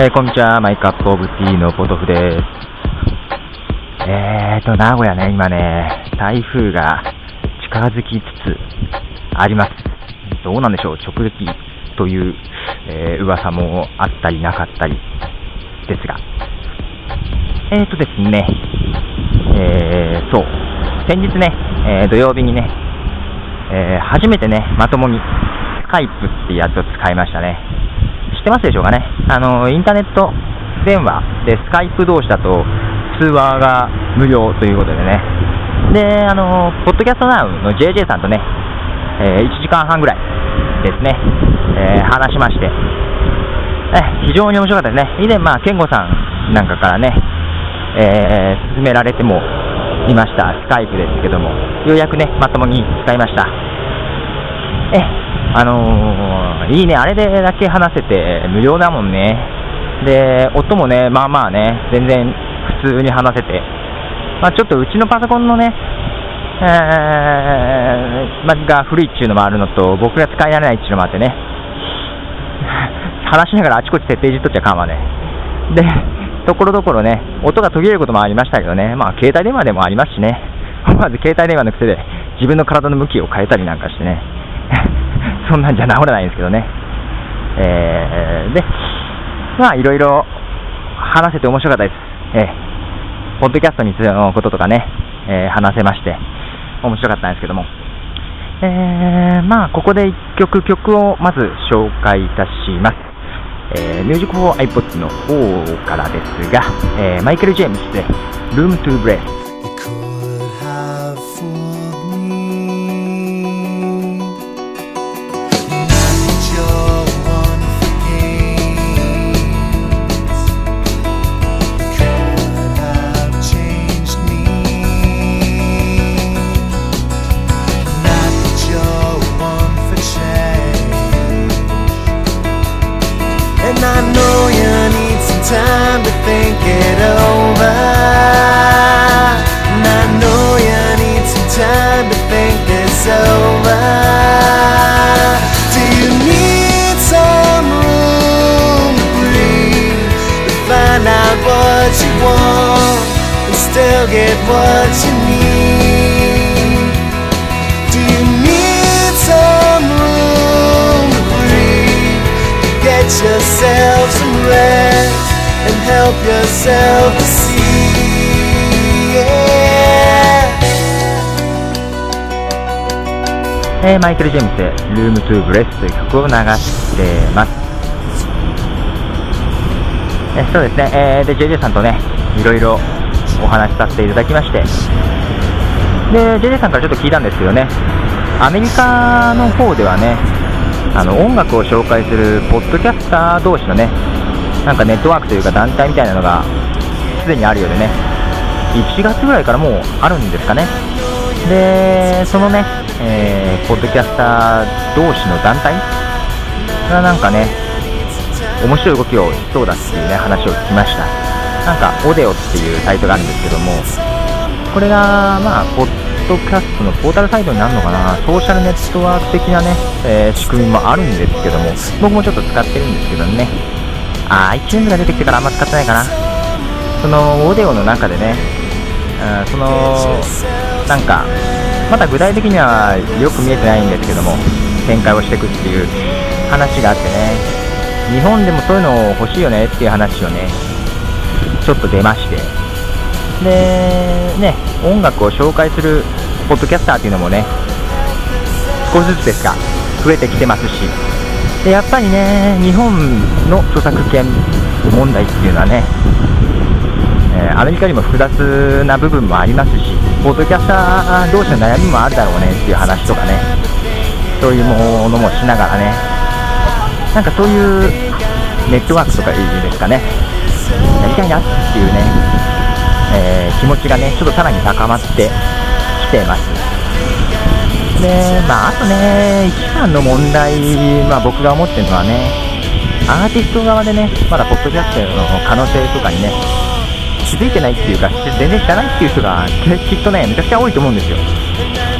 えー、こんにちは、マイカップオブティーのポトフです。えーと、名古屋ね、今ね、台風が近づきつつあります。どうなんでしょう、直撃という、えー、噂もあったりなかったりですが。えーとですね、えー、そう、先日ね、えー、土曜日にね、えー、初めてね、まともにスカイプってやつを使いましたね。知ってますでしょうかね。あの、インターネット電話でスカイプ同士だと通話が無料ということでね。で、あの、ポッドキャストナウの JJ さんとね、えー、1時間半ぐらいですね、えー、話しまして、え非常に面白かったですね。以前、まあ、健吾さんなんかからね、えー、勧められてもいました、スカイプですけども、ようやくね、まともに使いました。え、あのー、いいね、あれでだけ話せて無料だもんね。で、音もね、まあまあね、全然普通に話せて、まあ、ちょっとうちのパソコンのね、えー、まが古いっていうのもあるのと、僕が使い慣れないっていうのもあってね、話しながらあちこち設定いじっとっちゃかんわね。で、ところどころね、音が途切れることもありましたけどね、まあ、携帯電話でもありますしね、まず携帯電話の癖で自分の体の向きを変えたりなんかしてね、そんなんじゃ治らないんですけどね。えー、で、まあ、いろいろ話せて面白かったです。えー、ポッドキャストについてのこととかね、えー、話せまして、面白かったんですけども。えー、まあ、ここで1曲、曲をまず紹介いたします。えー、ミュージックフォー iPods の方からですが、えー、マイケル・ジェームスで Room to Breath time to think it over. And I know you need some time to think this over. Do you need some room to breathe? To find out what you want and still get what you need. Do you need some room to breathe? To get yourself some rest. えー、マイケル・ジェームスで「ルーム・トゥ・ブレス」という曲を流してます。えそうですね、えー、で JJ さんとね、いろいろお話しさせていただきまして、で JJ さんからちょっと聞いたんですけどね、アメリカの方ではね、あの音楽を紹介するポッドキャスター同士のね、なんかネットワークというか団体みたいなのがすでにあるようでね、1月ぐらいからもうあるんですかね。で、そのね、えー、ポッドキャスター同士の団体がなんかね、面白い動きをしそうだっていうね、話を聞きました。なんか、オデオっていうサイトがあるんですけども、これが、まあ、ポッドキャストのポータルサイトになるのかな、ソーシャルネットワーク的なね、えー、仕組みもあるんですけども、僕もちょっと使ってるんですけどね、あ、iTunes が出てきてからあんま使ってないかな。その、オーデオの中でね、うん、その、なんか、まだ具体的にはよく見えてないんですけども、展開をしていくっていう話があってね、日本でもそういうの欲しいよねっていう話をね、ちょっと出まして、で、ね、音楽を紹介するポッドキャスターっていうのもね、少しずつですが、増えてきてますし、でやっぱりね、日本の著作権問題っていうのはね、えー、アメリカにも複雑な部分もありますし、ポッドキャスター同士の悩みもあるだろうねっていう話とかね、そういうものもしながらね、なんかそういうネットワークとかいいですかね、やりたいなっていうね、えー、気持ちがね、ちょっとさらに高まってきてます。で、まあ、あとね、一番の問題、まあ、僕が思ってるのはね、アーティスト側でね、まだポッドキャストの可能性とかにね、気づいてないっていうか、全然知らないっていう人がきっとね、めちゃくちゃ多いと思うんですよ。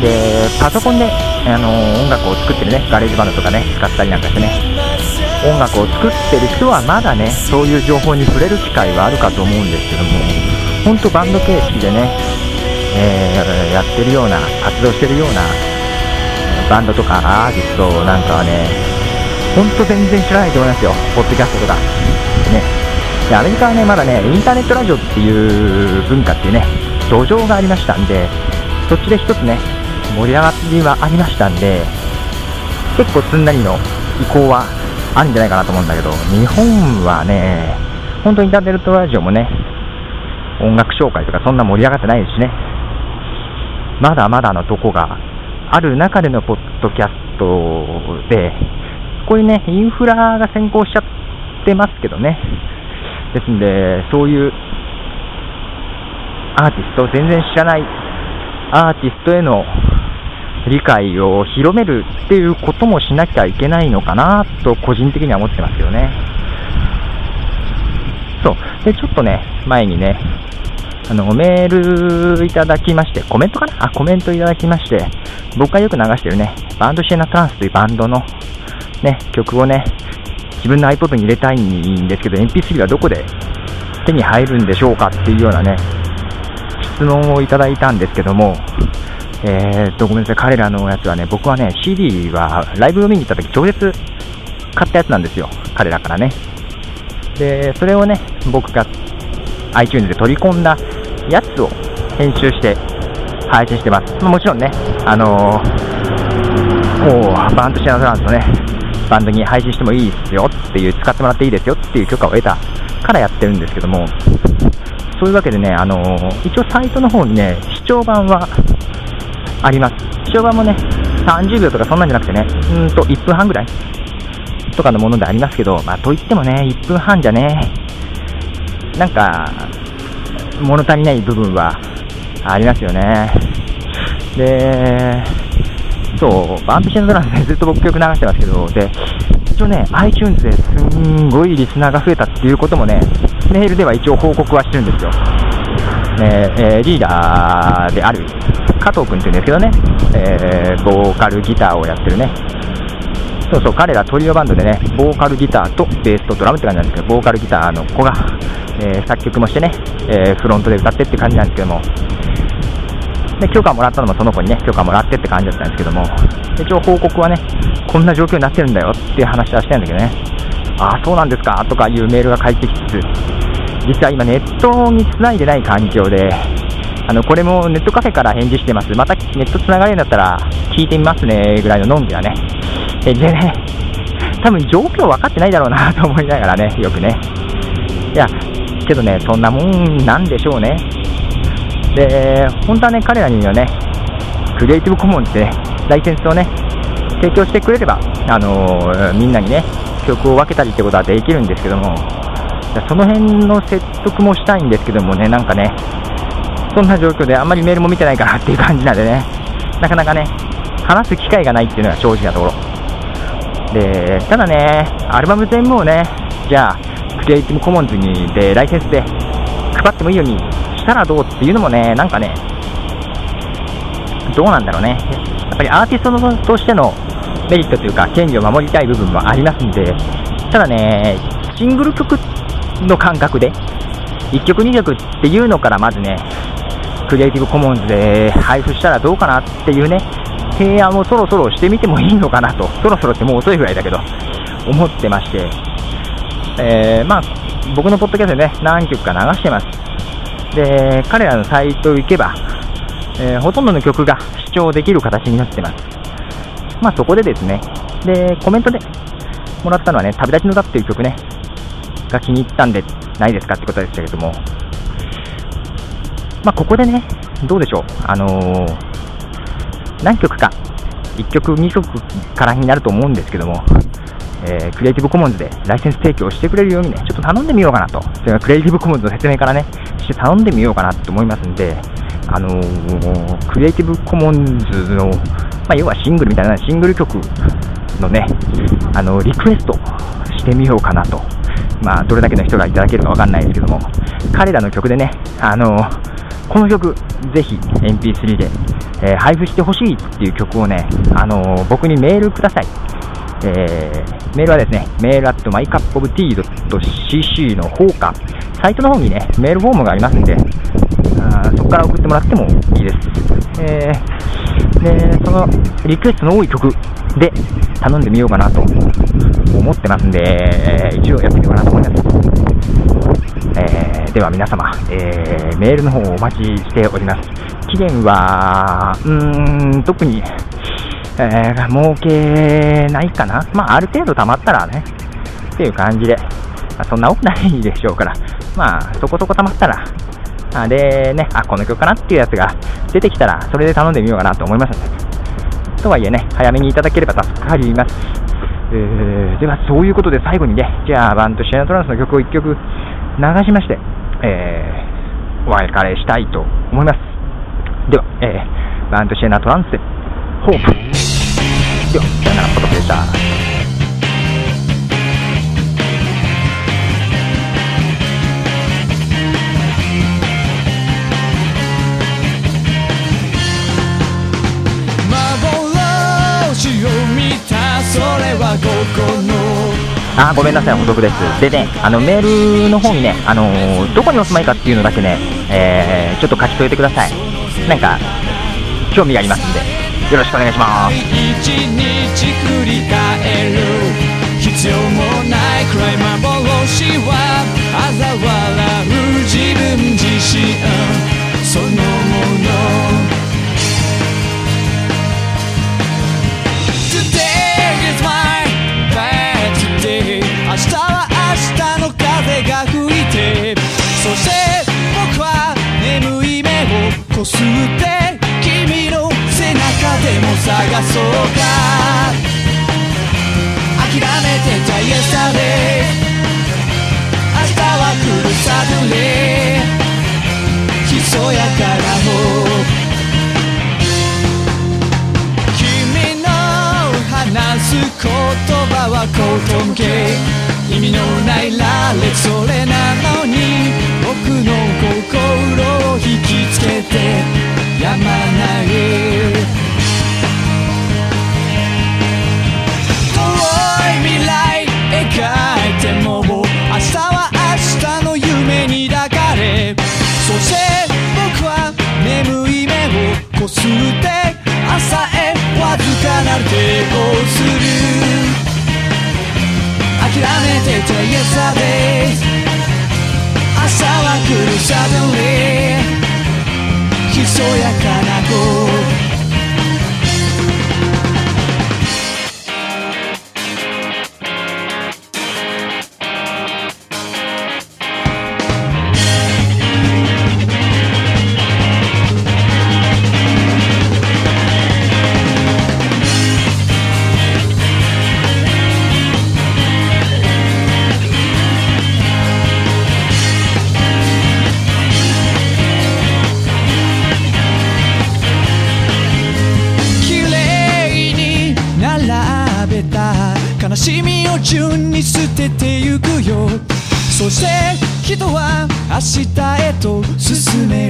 で、パソコンで、あの音楽を作ってるね、 GarageBand とかね、使ったりなんかしてね。音楽を作ってる人はまだねそういう情報に触れる機会はあるかと思うんですけども本当バンド形式でね、えー、やってるような活動してるようなバンドとかアーティストなんかはね本当全然知らないと思いますよ。ポッドキャストとか。ね。でアメリカはねまだねインターネットラジオっていう文化っていうね土壌がありましたんでそっちで一つね盛り上がりはありましたんで結構すんなりの意向はあるんじゃないかなと思うんだけど、日本はね、本当にインターネットラジオもね、音楽紹介とかそんな盛り上がってないですしね、まだまだのとこがある中でのポッドキャストで、こういうね、インフラが先行しちゃってますけどね、ですんで、そういうアーティスト、全然知らないアーティストへの理解を広めるっていうこともしなきゃいけないのかなと個人的には思ってますけどね。そう。で、ちょっとね、前にね、あの、メールいただきまして、コメントかな？あ、コメントいただきまして、僕がよく流してるね、バンドシエナトランスというバンドのね、曲をね、自分の iPod に入れたいんですけど、MP3 はどこで手に入るんでしょうかっていうようなね、質問をいただいたんですけども、えー、っと、ごめんなさい、彼らのやつはね、僕はね、CD はライブを見に行った時、直接買ったやつなんですよ、彼らからね。で、それをね、僕が iTunes で取り込んだやつを編集して配信してます。もちろんね、あのー、もうバンドシアナトランスのね、バンドに配信してもいいですよっていう、使ってもらっていいですよっていう許可を得たからやってるんですけども、そういうわけでね、あのー、一応サイトの方にね、視聴版はあります。視聴版もね、30秒とかそんなんじゃなくてね、うんと1分半ぐらいとかのものでありますけど、まあ、といってもね、1分半じゃね、なんか、物足りない部分はありますよね。で、そう、バンピシャンドラムでずっと僕曲流してますけど、で、一応ね、iTunes ですんごいリスナーが増えたっていうこともね、メールでは一応報告はしてるんですよ。ねえー、リーダーである加藤君っていうんですけどね、えー、ボーカルギターをやってるね、そうそう、彼らトリオバンドでね、ボーカルギターとベースとドラムって感じなんですけど、ボーカルギターの子が、えー、作曲もしてね、えー、フロントで歌ってって感じなんですけども、で許可もらったのもその子にね、許可もらってって感じだったんですけども、一応報告はね、こんな状況になってるんだよっていう話はしてるんだけどね、ああ、そうなんですかとかいうメールが返ってきつつ、実は今ネットにつないでない環境で、あのこれもネットカフェから返事してます、またネットつながるんだったら聞いてみますねぐらいののんきなね、返事でね、多分状況分かってないだろうなと思いながらね、よくね。いや、けどね、そんなもんなんでしょうね。で、本当はね、彼らにはね、クリエイティブコモンズで、ね、ライセンスをね、提供してくれれば、あのー、みんなにね、曲を分けたりってことはできるんですけども、その辺の説得もしたいんですけどもね、なんかね、そんな状況であんまりメールも見てないかなっていう感じなんでね、なかなかね、話す機会がないっていうのが正直なところ。で、ただね、アルバム全部をね、じゃあ、クリエイティブコモンズにでライセンスで配ってもいいようにしたらどうっていうのもね、なんかね、どうなんだろうね。やっぱりアーティストとしてのメリットというか、権利を守りたい部分もありますんで、ただね、シングル曲の感覚で、1曲2曲っていうのからまずね、クリエイティブコモンズで配布したらどうかなっていうね、提案をそろそろしてみてもいいのかなと、そろそろってもう遅いぐらいだけど、思ってまして、えー、まあ、僕のポッドキャストでね、何曲か流してます。で、彼らのサイト行けば、えー、ほとんどの曲が視聴できる形になってます。まあ、そこでですね、で、コメントでもらったのはね、旅立ちの歌っていう曲ね、が気に入ったんでないですかってことでしたけども、まあ、ここでね、どうでしょう、あのー、何曲か、1曲、2曲からになると思うんですけども、えー、クリエイティブコモンズでライセンス提供してくれるようにね、ちょっと頼んでみようかなと、それクリエイティブコモンズの説明からね、して頼んでみようかなと思いますんで、あのー、クリエイティブコモンズの、まあ、要はシングルみたいなシングル曲のね、あのリクエストしてみようかなと、まあ、どれだけの人がいただけるかわかんないですけども、彼らの曲でね、あのーこの曲、ぜひ MP3 で、えー、配布してほしいっていう曲をね、あのー、僕にメールください。えー、メールはですね、 mail at mycupoftea.cc の方か、サイトの方にね、メールフォームがありますんで、あそこから送ってもらってもいいです。えー、で、そのリクエストの多い曲で頼んでみようかなと思ってますんで、一応やってみようかなと思います。えー、では皆様、えー、メールの方をお待ちしております。期限は、うーん、特に、えー、儲けないかな。まあ、ある程度貯まったらね、っていう感じで、まあ、そんな多くないでしょうから、まあ、そこそこ貯まったら、あでね、あ、この曲かなっていうやつが出てきたら、それで頼んでみようかなと思いますとはいえね、早めにいただければ助かります。えー、では、そういうことで最後にね、じゃあ、バンドシェアトランスの曲を1曲流しまして、えー、お別れしたいと思います。では、えー、バンドシェナトランス、ホープ。あごめんなさい、補足です。でね、あのメールの方にね、あのー、どこにお住まいかっていうのだけね、えー、ちょっと書き添えてください。なんか興味がありますんでよろしくお願いします一日繰り返る必要もない暗い幻は嘲笑う自分自身そのもの明日の風が吹いてそして僕は眠い目をこすって君の背中でも探そうか。諦めてた Yesterday 明日は来る s a t u 葉はコート向け意味のない羅列それなのに。朝は来る Suddenly ひそやかな声。明日へと進める。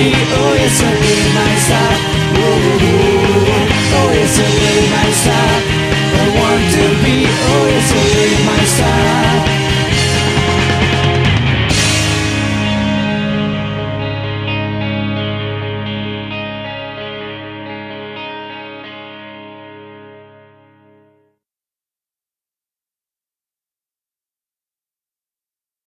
y hoy es el mismo